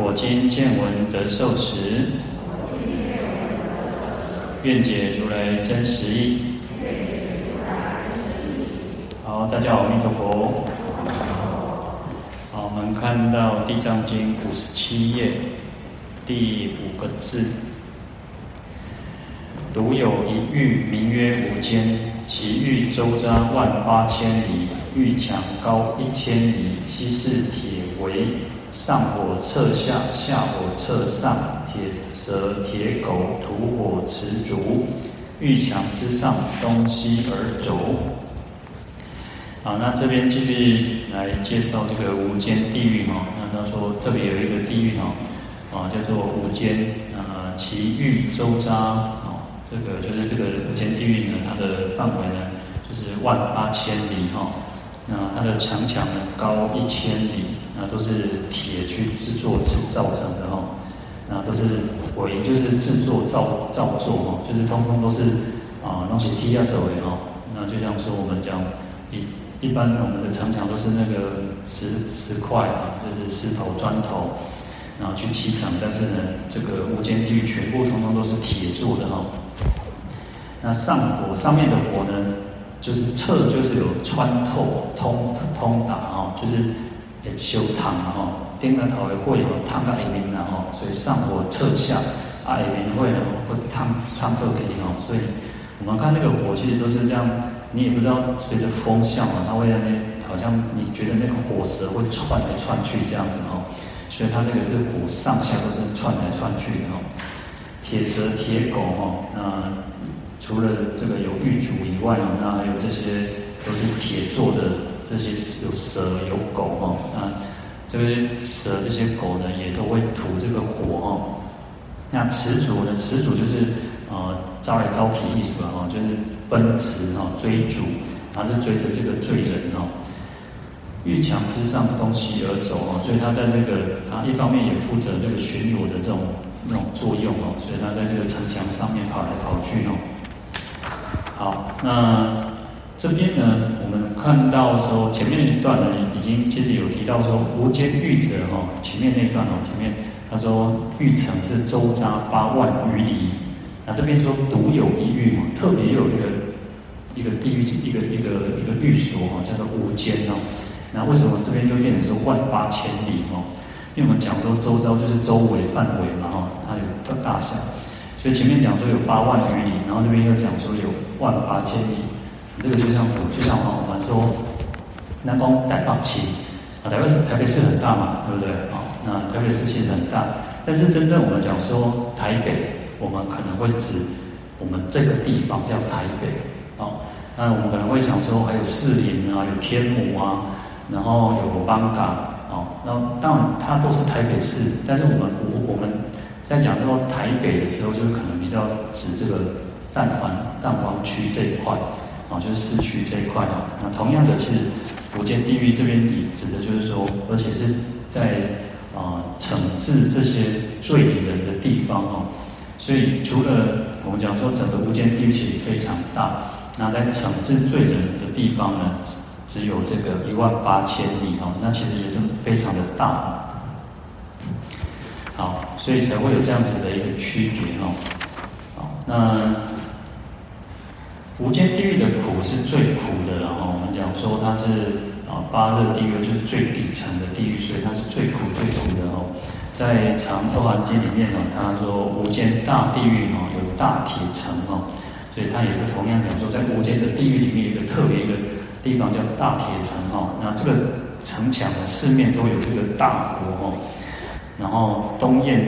我今见闻得受持，愿解如来真实义。好，大家好，阿弥陀佛。好，我们看到《地藏经》五十七页第五个字：独有一域，名曰无间，其域周匝万八千里，域墙高一千里，悉是铁围。上火侧下，下火侧上，铁蛇、铁狗、土火、持烛，域墙之上，东西而走。好，那这边继续来介绍这个无间地狱哈。那他说特别有一个地狱哈，啊叫做无间，啊其域周匝，这个就是这个无间地狱呢，它的范围呢就是万八千里哈。那它的城墙呢高一千里。那都是铁去制作、制造成的哈，那都是围，就是制作造造作哈，就是通通都是啊，那些铁要走的哈。那就像说我们讲一一般我们的城墙都是那个石石块啊，就是石头砖头，然后去砌成，但是呢，这个无间地狱全部通通都是铁做的哈。那上火上面的火呢，就是侧就是有穿透通通达哈，就是。修烫啊吼，顶个头的火哦，烫到里面了吼，所以上火侧下，啊里面会呢会烫烫透给你哦，所以我们看那个火其实都是这样，你也不知道随着风向嘛，它会让你好像你觉得那个火舌会窜来窜去这样子哦，所以它那个是火上下都是窜来窜去的吼，铁蛇铁狗吼，那除了这个有玉杵以外，那还有这些都是铁做的。这些有蛇有狗哈，那这些蛇这些狗呢，也都会吐这个火哈。那持主呢，持主就是呃招来招聘意思了哈，就是奔驰哈追逐，它是追着这个罪人哈。域墙之上，东西而走哈，所以他在这个他一方面也负责这个巡逻的这种那种作用哦，所以他在这个城墙上面跑来跑去哦。好，那。这边呢，我们看到说前面一段呢，已经其实有提到说无间域者哈，前面那一段哦，前面他说域城是周匝八万余里，那这边说独有一域嘛，特别有一个一个地狱一个一个一个寓所哈，叫做无间哦。那为什么这边就变成说万八千里哦？因为我们讲说周遭就是周围范围嘛哈，它有大大小，所以前面讲说有八万余里，然后这边又讲说有万八千里。这个就像什么？就像我们说，南光台北市啊，台北市台北市很大嘛，对不对？啊，那台北市其实很大，但是真正我们讲说台北，我们可能会指我们这个地方叫台北，哦，那我们可能会想说还有士林啊，有天母啊，然后有艋舺，哦，那当然它都是台北市，但是我们我我们在讲到台北的时候，就可能比较指这个蛋黄蛋黄区这一块。啊，就是市区这一块啊。那同样的，其实无间地狱这边指的就是说，而且是在啊惩治这些罪人的地方哦。所以除了我们讲说整个无间地狱其实非常大，那在惩治罪人的地方呢，只有这个一万八千里哦。那其实也是非常的大。好，所以才会有这样子的一个区别哦。好，那。无间地狱的苦是最苦的，然后我们讲说它是啊八热地狱就是最底层的地狱，所以它是最苦最苦的哦。在《长阿含经》里面呢，他说无间大地狱哦有大铁城哦，所以它也是同样讲说在无间的地狱里面有一个特别一个地方叫大铁城哦。那这个城墙的四面都有这个大佛哦，然后东燕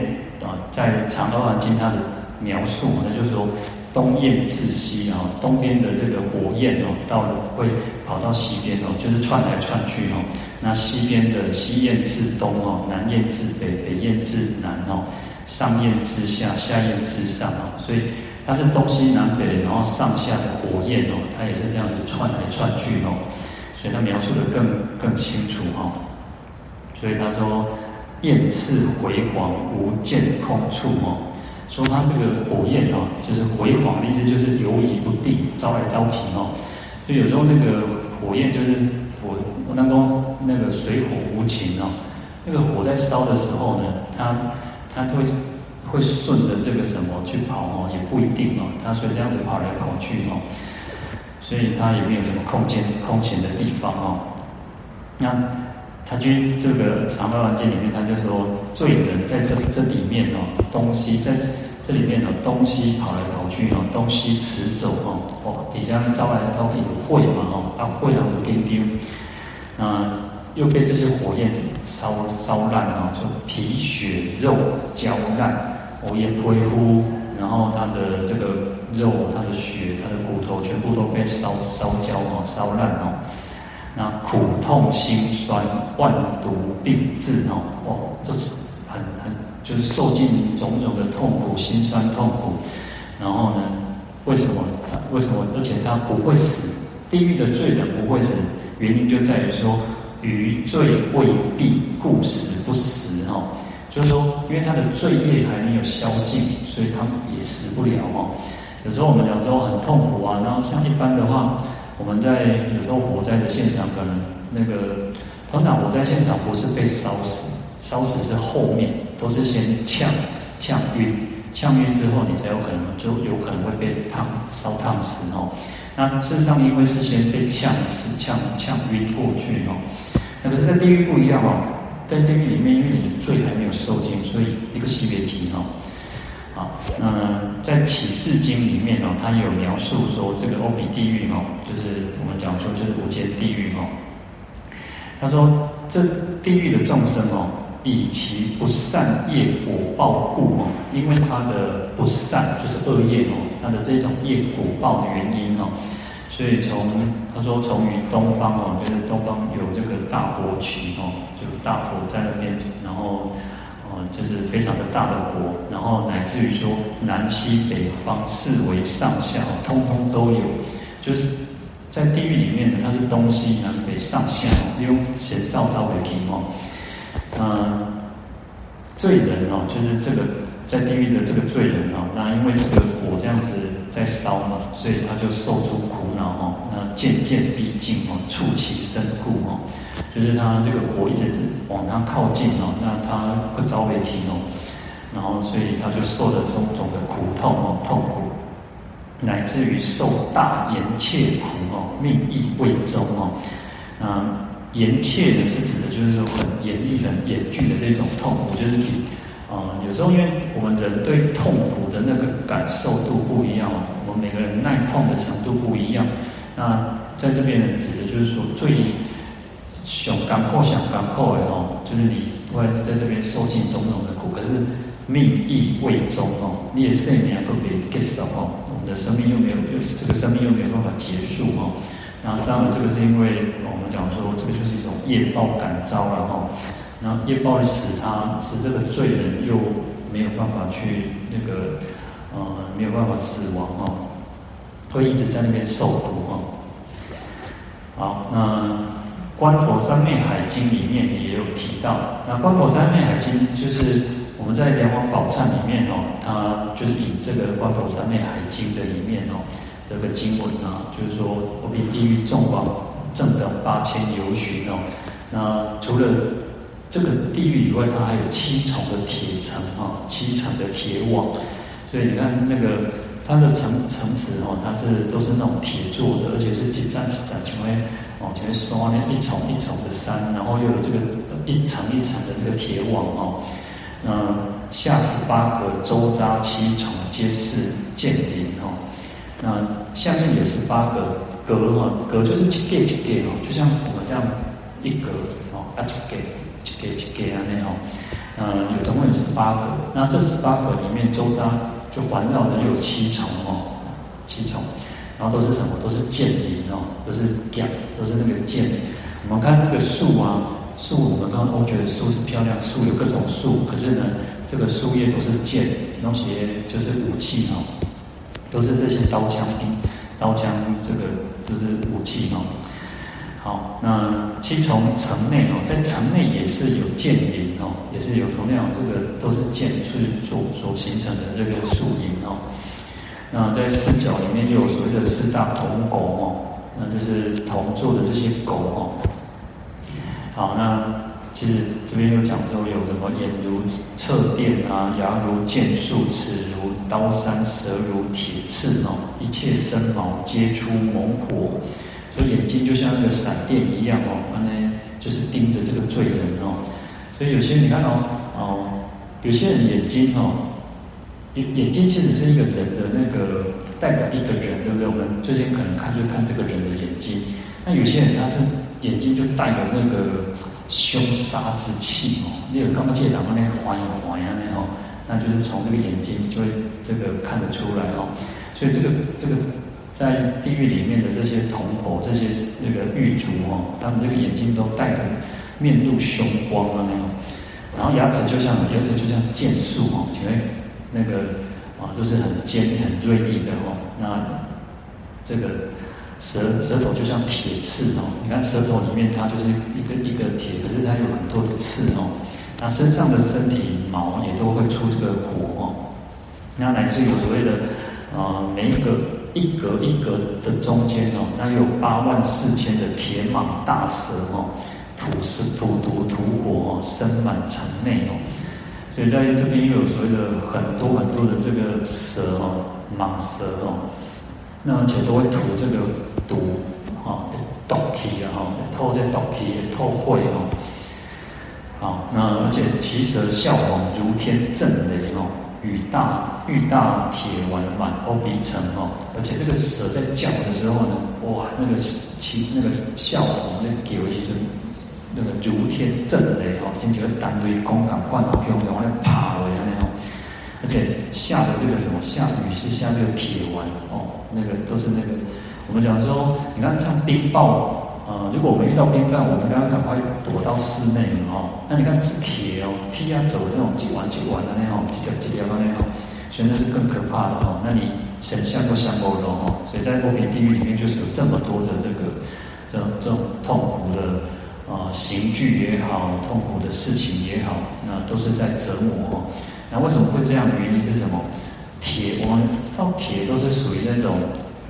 啊在《长阿含经》它的描述，那就是说。东焰自西哦，东边的这个火焰哦，到了会跑到西边哦，就是窜来窜去哦。那西边的西焰自东哦，南焰自北，北焰自南哦。上焰之下，下焰之上哦，所以它是东西南北，然后上下的火焰哦，它也是这样子窜来窜去哦，所以它描述的更更清楚哦。所以他说，焰炽回黄，无见空处哦，说它这个火焰哦，就是回黄的意思，就是游移不定，招来招去哦。就有时候那个火焰就是火当中那个水火无情哦，那个火在烧的时候呢，它它就会会顺着这个什么去跑哦，也不一定哦，它所以这样子跑来跑去哦，所以它也没有什么空间空闲的地方哦。那他去这个《长乐王经》里面，他就说罪人在这这里面哦，东西在。这里面哦，东西跑来跑去哦，东西持走哦，哦，底下招来招去有秽嘛哦，啊秽啊有丁丁，那又被这些火焰烧烧烂哦，就皮血肉焦烂，哦也灰乎，然后他的这个肉、他的血、他的骨头全部都被烧烧焦哦，烧烂哦，那苦痛心酸万毒病滞哦，哦，这是。就是受尽种种的痛苦、心酸、痛苦，然后呢，为什么？为什么？而且他不会死，地狱的罪人不会死，原因就在于说，余罪未毕，故死不死。哈，就是说，因为他的罪业还没有消尽，所以他也死不了。哈，有时候我们讲说很痛苦啊，然后像一般的话，我们在有时候火灾的现场，可能那个通常火灾现场不是被烧死，烧死是后面。都是先呛呛晕，呛晕之后，你才有可能就有可能会被烫烧烫死哦。那事实上，因为是先被呛死、呛呛晕过去哦。那可是在地狱不一样哦，在地狱里面，因为你的罪还没有受尽，所以一个细别提哦。好，那在启示经里面哦，它有描述说这个欧比地狱哦，就是我们讲说就是无间地狱哦。他说这地狱的众生哦。以其不善业果报故哦，因为他的不善就是恶业哦，他的这种业果报的原因哦，所以从他说从于东方哦，就是东方有这个大火渠哦，就大佛在那边，然后哦就是非常的大的国，然后乃至于说南西北方四维上下通通都有，就是在地狱里面呢，它是东西南北上下用前兆兆为题哦。嗯，罪人哦，就是这个在地狱的这个罪人哦，那因为这个火这样子在烧嘛，所以他就受出苦恼哦。那渐渐逼近哦，触其身故哦，就是他这个火一直往他靠近哦，那他会遭雷霆哦，然后所以他就受了种种的苦痛哦，痛苦，乃至于受大严切苦哦，命亦未终哦，那。严切的是指的，就是说很严厉、很严峻的这种痛苦，就是你，啊、有时候因为我们人对痛苦的那个感受度不一样，我们每个人耐痛的程度不一样。那在这边，指的就是说最想干破、想干破的哦，就是你会在这边受尽种种的苦，可是命亦未终哦，你也是你还特别 get 到哦，我们的生命又没有，就这个生命又没有办法结束哦。然后当然，这个是因为我们讲说，这个就是一种业报感召了哈。然后业报使他使这个罪人又没有办法去那个呃没有办法死亡哈，会一直在那边受苦哈。好，那《观佛三昧海经》里面也有提到，那《观佛三昧海经》就是我们在《莲王宝忏》里面哦，它就是以这个《观佛三昧海经》的里面哦。这个经文啊，就是说，我比地狱众王正等八千由旬哦。那除了这个地狱以外，它还有七重的铁层啊，七层的铁网。所以你看那个它的层层次哦，它是都是那种铁做的，而且是几层几层，前面往前刷那一重一重的山，然后又有这个一层一层的这个铁网哦。那下十八格，周匝七重，皆是剑林哦。那下面也是八个格哈，格就是几格几格哦，就像我们这样一格哦，啊几格几格几格啊那种，嗯，有总共有十八个。那这十八格里面周匝就环绕着有七重哦，七重，然后都是什么？都是剑林哦，都是剑，都是那个剑。我们看那个树啊，树我们刚刚都觉得树是漂亮，树有各种树，可是呢，这个树叶都是剑，那些就是武器哦，都是这些刀枪兵，刀枪这个就是武器哦。好，那七重城内哦，在城内也是有剑营哦，也是有同样这个都是剑去所所形成的这个树林哦。那在四角里面又有所谓的四大铜狗哦，那就是铜做的这些狗哦。好，那。其实这边有讲说有什么眼如侧电啊，牙如剑树，齿如刀山，舌如铁刺哦，一切生毛皆出猛火，所以眼睛就像那个闪电一样哦，那就是盯着这个罪人哦。所以有些你看哦哦，有些人眼睛哦，眼眼睛其实是一个人的那个代表一个人，对不对？我们最近可能看就看这个人的眼睛，那有些人他是眼睛就带有那个。凶杀之气哦，你有刚刚见到那个黄眼黄眼那哦，那就是从这个眼睛就会这个看得出来哦。所以这个这个在地狱里面的这些铜狗，这些那个狱卒哦，他们这个眼睛都带着面露凶光啊那种，然后牙齿就像牙齿就像剑树哦，因为那个啊都是很尖很锐利的哦，那这个。舌舌头就像铁刺哦，你看舌头里面它就是一个一个铁，可是它有很多的刺哦。那身上的身体毛也都会出这个火哦。那来自于所谓的呃，每一个一格一格的中间哦，那有八万四千的铁蟒大蛇哦，吐丝吐毒吐火哦，生满城内哦。所以在这边又有所谓的很多很多的这个蛇哦，蟒蛇哦。那而且都会吐这个毒，哈，毒气啊，哈，透这毒气，透晦哦。好，那而且其舌啸黄如天震雷哦，雨大雨大铁丸满欧鼻城哦。而且这个蛇在叫的时候呢，哇，那个其那个啸黄那叫一些就那个如天震雷哦，进去单堆公港灌到胸口，那爬的那种。而且下的这个什么下雨是下这个铁丸哦。那个都是那个，我们讲说，你看像冰雹，呃，如果我们遇到冰棒，我们刚刚赶快躲到室内，哦，那你看是铁哦，劈啊走那种几弯几弯的那种，几条几条的那种，所以那是更可怕的哦。那你神像都像欧龙哦，所以在波比地狱里面就是有这么多的这个这种这种痛苦的啊、刑具也好，痛苦的事情也好，那都是在折磨哦。那为什么会这样？原因是什么？铁，我们知道铁都是属于那种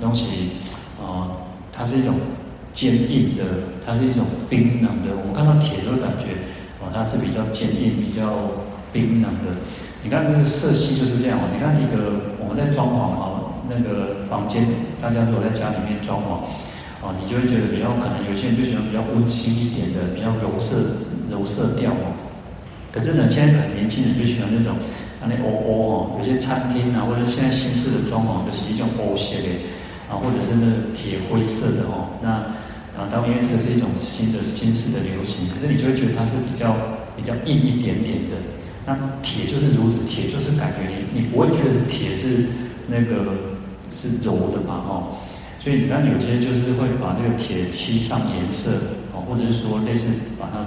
东西，呃，它是一种坚硬的，它是一种冰冷的。我们看到铁都感觉，哦、它是比较坚硬、比较冰冷的。你看那个色系就是这样哦。你看一个我们在装潢啊，那个房间，大家如果在家里面装潢，哦、你就会觉得比较可能有些人就喜欢比较温馨一点的，比较柔色柔色调哦。可是呢，现在很年轻人就喜欢那种。那欧欧哦，有些餐厅啊，或者现在新式的装潢，就是一种欧系的啊，或者是那铁灰色的哦。那啊，当然因为这个是一种新的新式的流行，可是你就会觉得它是比较比较硬一点点的。那铁就是如此，铁就是感觉你你不会觉得铁是那个是柔的嘛哦。所以你看有些就是会把那个铁漆上颜色哦，或者是说类似把它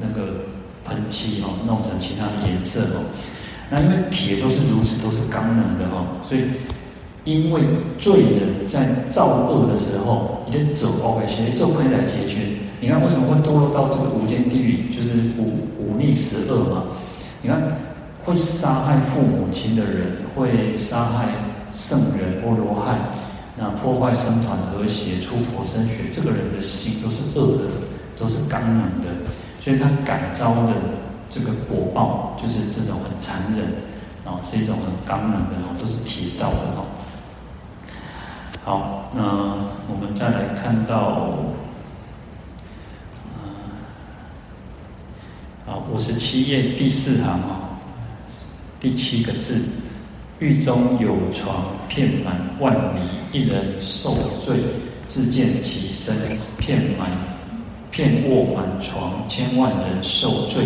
那个喷漆哦弄成其他的颜色哦。那因为铁都是如此，都是刚冷的哦，所以因为罪人在造恶的时候，走 OK，所以做亏来解决。你看为什么会堕落到这个无间地狱？就是五五逆十恶嘛。你看会杀害父母亲的人，会杀害圣人波罗汉，那破坏僧团和谐，出佛身血，这个人的心都是恶的，都是刚猛的，所以他感召的。这个果报就是这种很残忍，啊，是一种很刚猛的哦，都是铁造的哦。好，那我们再来看到，啊，啊，五十七页第四行啊，第七个字，狱中有床遍满万里，一人受罪，自见其身遍满，遍卧满床，千万人受罪。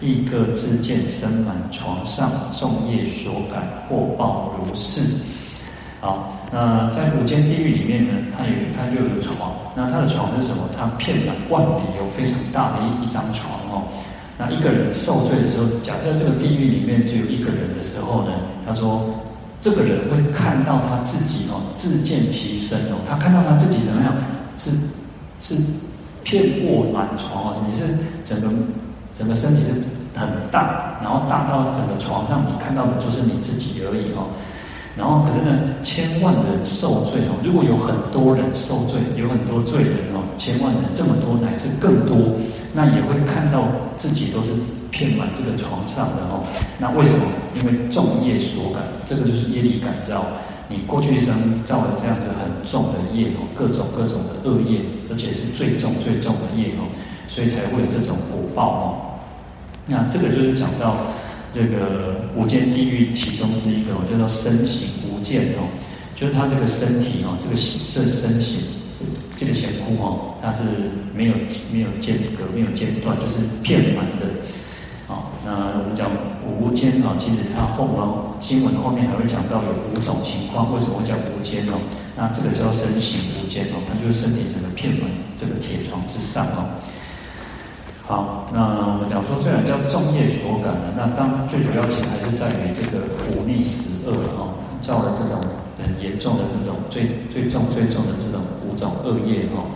一个自见身满床上，众业所感，获报如是。好，那在无间地狱里面呢，它有它就有床，那它的床是什么？它片满万里，有非常大的一一张床哦。那一个人受罪的时候，假设这个地狱里面只有一个人的时候呢，他说，这个人会看到他自己哦，自见其身哦，他看到他自己怎么样，是是片卧满床哦，你是整个整个身体是很大，然后大到整个床上，你看到的就是你自己而已哦。然后可是呢，千万人受罪哦，如果有很多人受罪，有很多罪人哦，千万人这么多乃至更多，那也会看到自己都是遍满这个床上的哦。那为什么？因为重业所感，这个就是业力感召。你过去一生造了这样子很重的业哦，各种各种的恶业，而且是最重最重的业哦，所以才会有这种果报哦。那这个就是讲到。这个无间地狱其中之一个，叫做身形无间哦，就是他这个身体哦，这个形这身形，这个前夫哦，它是没有没有间隔，没有间断，就是片满的。哦，那我们讲无间啊，其实它后哦，经文后面还会讲到有五种情况，为什么会叫无间哦？那这个叫身形无间哦，它就是身体整个片满这个铁床之上哦。好，那我们讲说，虽然叫众业所感的，那当最主要情还是在于这个苦逆十恶哦，造了这种很严重的这种最最重最重的这种五种恶业哦。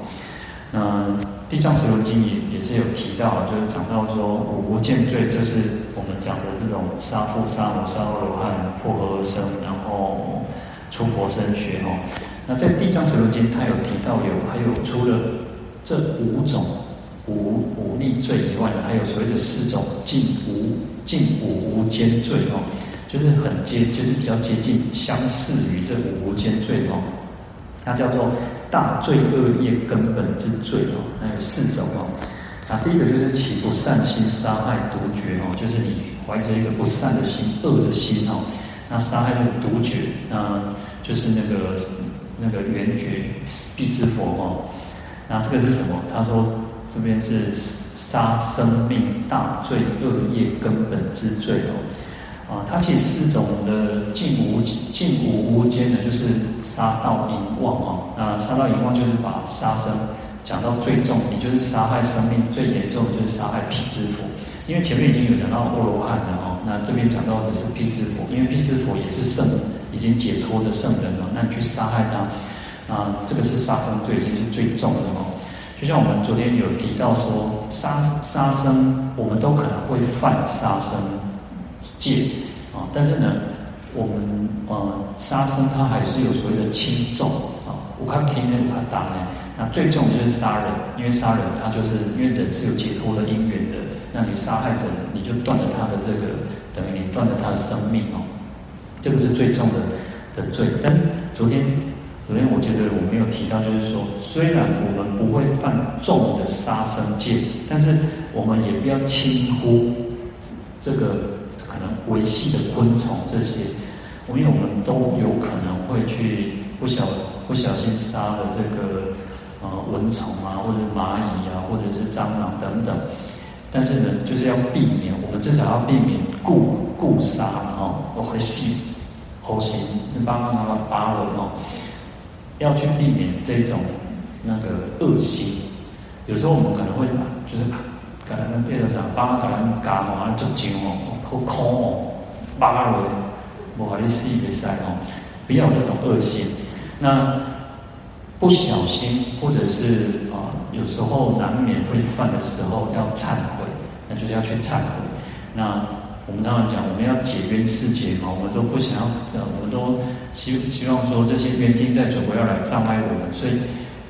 那《地藏十轮经》也也是有提到，就是讲到说五无间罪，就是我们讲的这种杀父杀母杀罗汉破和而生，然后出佛身血哦。那在《地藏十轮经》它有提到有还有除了这五种。五五逆罪以外呢，还有所谓的四种近无近五无间罪哦，就是很接，就是比较接近相似于这五无间罪哦。它叫做大罪恶业根本之罪哦，那有四种哦。那第一个就是起不善心杀害独绝哦，就是你怀着一个不善的心、恶的心哦，那杀害那个独绝，那就是那个那个缘觉辟支佛哦。那这个是什么？他说。这边是杀生命大罪恶业根本之罪哦，啊，它其实四种的近无近五无间呢，就是杀盗淫妄哦，那，杀盗淫妄就是把杀生讲到最重，也就是杀害生命最严重的就是杀害辟支佛，因为前面已经有讲到阿罗汉了哦，那这边讲到的是辟支佛，因为辟支佛也是圣，已经解脱的圣人了，那你去杀害他，啊，这个是杀生罪，已经是最重的哦。就像我们昨天有提到说，杀杀生，我们都可能会犯杀生戒啊。但是呢，我们呃杀生它还是有所谓的轻重啊。我看轻呢，我看大呢。那最重就是杀人，因为杀人它就是因为人是有解脱的因缘的。那你杀害者，你就断了他的这个，等于你断了他的生命哦。这个是最重的的罪。但昨天。首先，我觉得我没有提到，就是说，虽然我们不会犯重的杀生戒，但是我们也不要轻忽这个可能维系的昆虫这些，因为我们都有可能会去不小不小心杀了这个呃蚊虫啊，或者蚂蚁啊，或者是蟑螂等等。但是呢，就是要避免，我们至少要避免故故杀哦，我会细后心，你帮帮他们扒了哦。要去避免这种那个恶心，有时候我们可能会就是可能变成啥，把可能干嘛做脏哦，或抠哦，扒了，不好意思比赛哦，不要这种恶心。那不小心或者是啊，有时候难免会犯的时候要忏悔，那就是要去忏悔。那我们当然讲，我们要解冤释结嘛，我们都不想要这样，我们都希希望说这些冤亲债主不要来障碍我们。所以，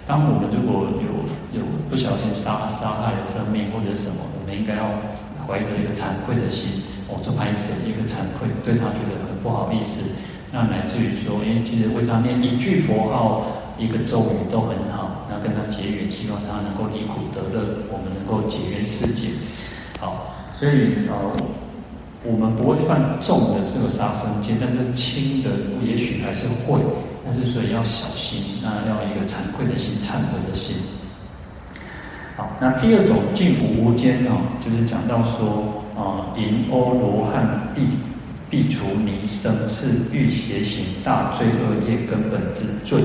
当我们如果有有不小心杀杀害了生命或者什么，我们应该要怀着一个惭愧的心，我做拍摄一个惭愧，对他觉得很不好意思。那来自于说，因为其实为他念一句佛号、一个咒语都很好，那跟他结缘，希望他能够离苦得乐，我们能够解冤释结。好，所以呃。我们不会犯重的这个杀生戒，但是轻的也许还是会，但是所以要小心，那要一个惭愧的心、忏悔的心。好，那第二种近五无间呢，就是讲到说啊，淫阿罗汉必必除尼僧，是欲邪行大罪恶业根本之罪，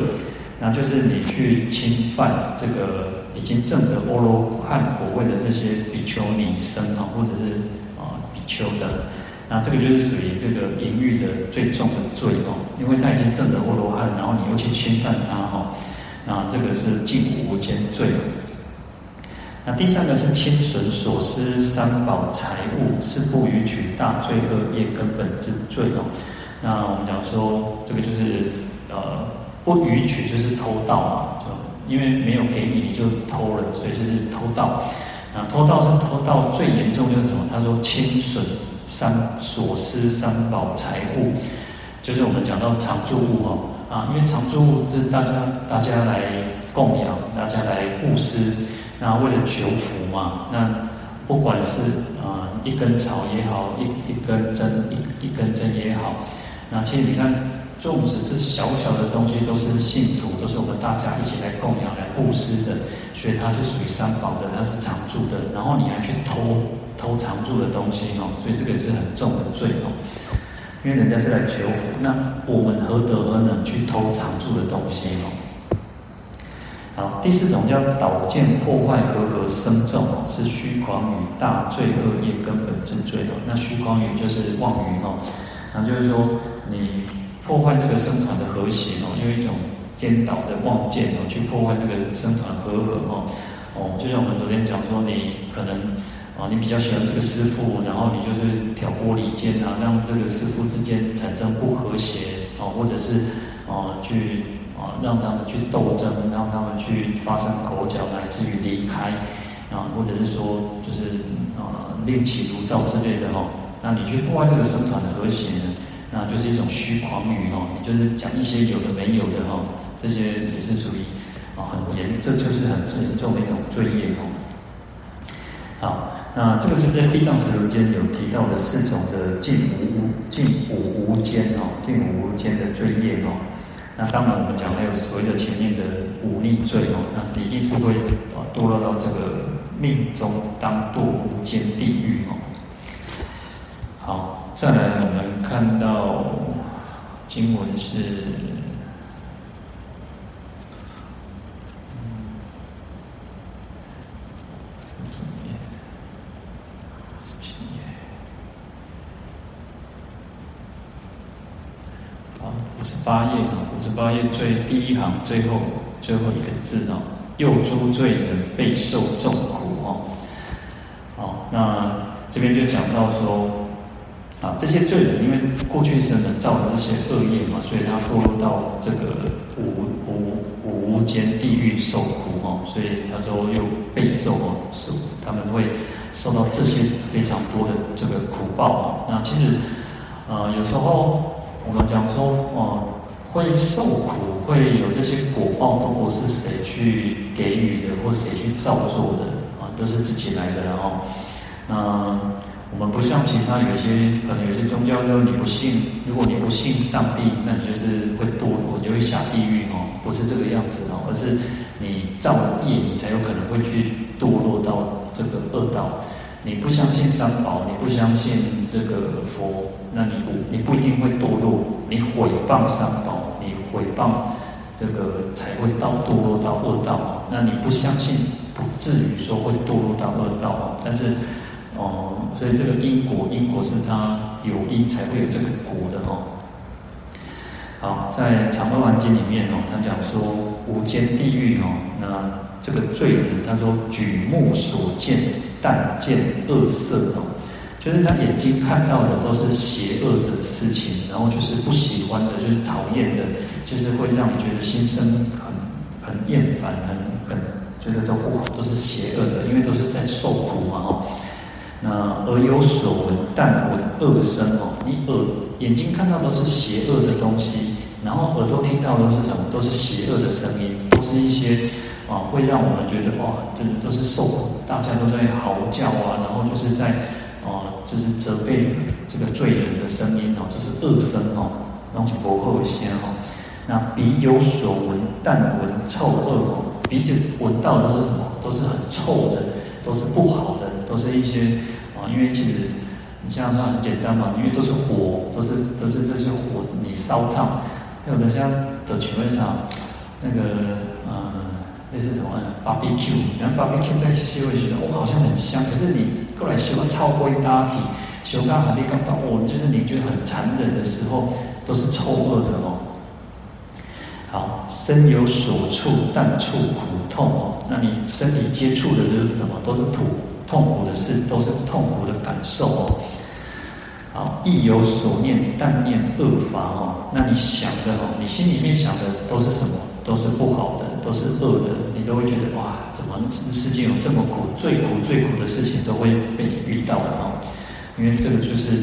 那就是你去侵犯这个已经证得阿罗汉果位的这些比丘尼僧啊，或者是求的，那这个就是属于这个淫欲的最重的罪哦，因为他已经证得阿罗汉，然后你又去侵犯他哈，那这个是近无间罪。那第三个是侵损所施三宝财物，是不与取大罪恶业根本之罪哦。那我们讲说，这个就是呃不与取，就是偷盗嘛，就因为没有给你，你就偷了，所以就是偷盗。那偷盗是偷盗最严重就是什么？他说侵损三所失三宝财物，就是我们讲到常住物哦啊，因为常住物是大家大家来供养，大家来布施。那为了求福嘛，那不管是啊、一根草也好，一一根针一一根针也好，那其实你看，纵使这小小的东西都是信徒，都是我们大家一起来供养、来布施的，所以它是属于三宝的，它是常住的。然后你还去偷偷常住的东西哦，所以这个也是很重的罪哦。因为人家是来求福，那我们何德何能去偷常住的东西哦？好，第四种叫倒见破坏和合生众哦，是虚誑语大罪恶业根本之罪哦。那虚誑语就是妄语哦，那就是说你破坏这个生团的和谐哦，用一种颠倒的妄见哦，去破坏这个僧团和合哦。哦，就像我们昨天讲说，你可能啊，你比较喜欢这个师傅，然后你就是挑拨离间啊，让这个师傅之间产生不和谐啊，或者是啊去。啊，让他们去斗争，让他们去发生口角，乃至于离开，啊，或者是说，就是啊，另起炉灶之类的哈。那你去破坏这个生团的和谐呢，那就是一种虚誑语哦，你就是讲一些有的没有的哦，这些也是属于啊很严，这就是很严重的一种罪业哦。好，那这个是在《地藏十轮经》有提到的四种的近无近五无间哦，近五无间的罪业哦。那当然，我们讲还有所谓的前面的忤逆罪哦，那一定是会啊堕落到这个命中当堕无间地狱哦。好，再来我们看到经文是。五十八页啊，五十八页最第一行最后最后一个字哦，又诸罪人备受众苦哦。好，那这边就讲到说啊，这些罪人因为过去生的造的这些恶业嘛，所以他堕落到这个无无无间地狱受苦哦，所以他说又备受哦，受他们会受到这些非常多的这个苦报啊。那其实呃，有时候。我们讲说，哦，会受苦，会有这些果报，都不是谁去给予的，或谁去造作的，啊，都是自己来的。然后，那我们不像其他有些，可能有些宗教说你不信，如果你不信上帝，那你就是会堕落，你就会下地狱哦，不是这个样子哦，而是你造了业，你才有可能会去堕落到这个恶道。你不相信三宝，你不相信这个佛，那你不你不一定会堕落。你毁谤三宝，你毁谤这个才会到堕落到恶道。那你不相信，不至于说会堕落到恶道。但是，哦、所以这个因果，因果是它有因才会有这个果的哦。好，在《长阿含经》里面哦，他讲说无间地狱哦，那这个罪人他说举目所见。但见恶色哦，就是他眼睛看到的都是邪恶的事情，然后就是不喜欢的，就是讨厌的，就是会让你觉得心生很很厌烦，很很觉得都不好，都是邪恶的，因为都是在受苦嘛哦。那耳有所闻，但闻恶声哦，你耳眼睛看到都是邪恶的东西，然后耳朵听到都是什么？都是邪恶的声音，都是一些。啊，会让我们觉得哇，这都是受苦，大家都在嚎叫啊，然后就是在啊，就是责备这个罪人的声音哦，就是恶声哦，东西薄厚一些哦。那鼻有所闻，但闻臭恶哦，鼻子闻到的都是什么？都是很臭的，都是不好的，都是一些啊，因为其实你像它很简单嘛，因为都是火，都是都是这些火你烧烫，有的像的情况下，那个呃。那是什么？barbecue，然后 barbecue 在烧的时候，哦，好像很香。可是你过来烧个臭灰搭起，烧到很地刚刚，哦，就是你觉得很残忍的时候，都是臭恶的哦。好，身有所触，但触苦痛哦。那你身体接触的就是什么？都是苦痛苦的事，都是痛苦的感受哦。好，意有所念，但念恶法哦。那你想的哦，你心里面想的都是什么？都是不好的，都是恶的。你都会觉得哇，怎么世界有这么苦？最苦最苦的事情都会被你遇到的哦。因为这个就是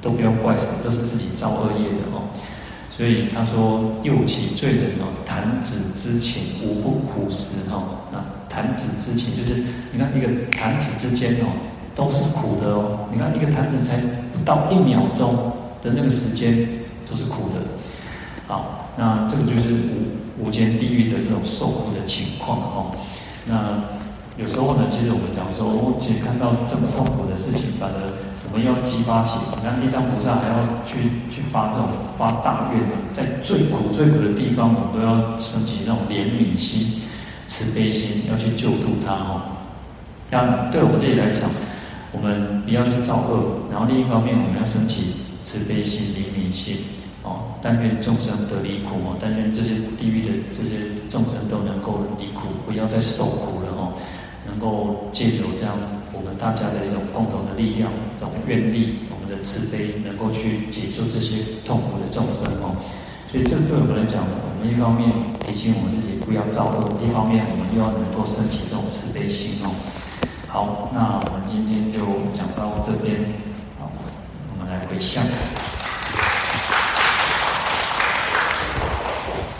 都不要怪什么，都是自己造恶业。所以他说，又起罪人哦，弹指之前无不苦时哦。那弹指之前就是你看一个弹指之间哦。都是苦的哦，你看一个弹指才不到一秒钟的那个时间，都是苦的。好，那这个就是无无间地狱的这种受苦的情况哦。那有时候呢，其实我们讲说，我其实看到这么痛苦的事情，反而我们要激发起，你看地藏菩萨还要去去发这种发大愿啊，在最苦最苦的地方，我们都要升起那种怜悯心、慈悲心，要去救度他哦。那对我们这里来讲，我们不要去造恶，然后另一方面，我们要升起慈悲心、怜悯心，哦，但愿众生得离苦哦，但愿这些地狱的这些众生都能够离苦，不要再受苦了哦，能够借由这样我们大家的一种共同的力量，这种愿力，我们的慈悲，能够去解救这些痛苦的众生哦。所以这对我们来讲，我们一方面提醒我们自己不要造恶，一方面我们又要能够升起这种慈悲心哦。好，那我们今天就讲到这边。好，我们来回向。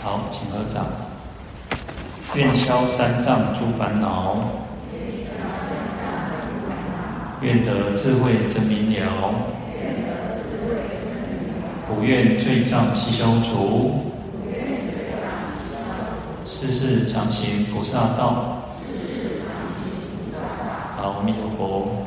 好，请合掌。愿消三障诸烦恼，愿得智慧真明了，不愿罪障悉消除，世世常行菩萨道。阿弥陀佛。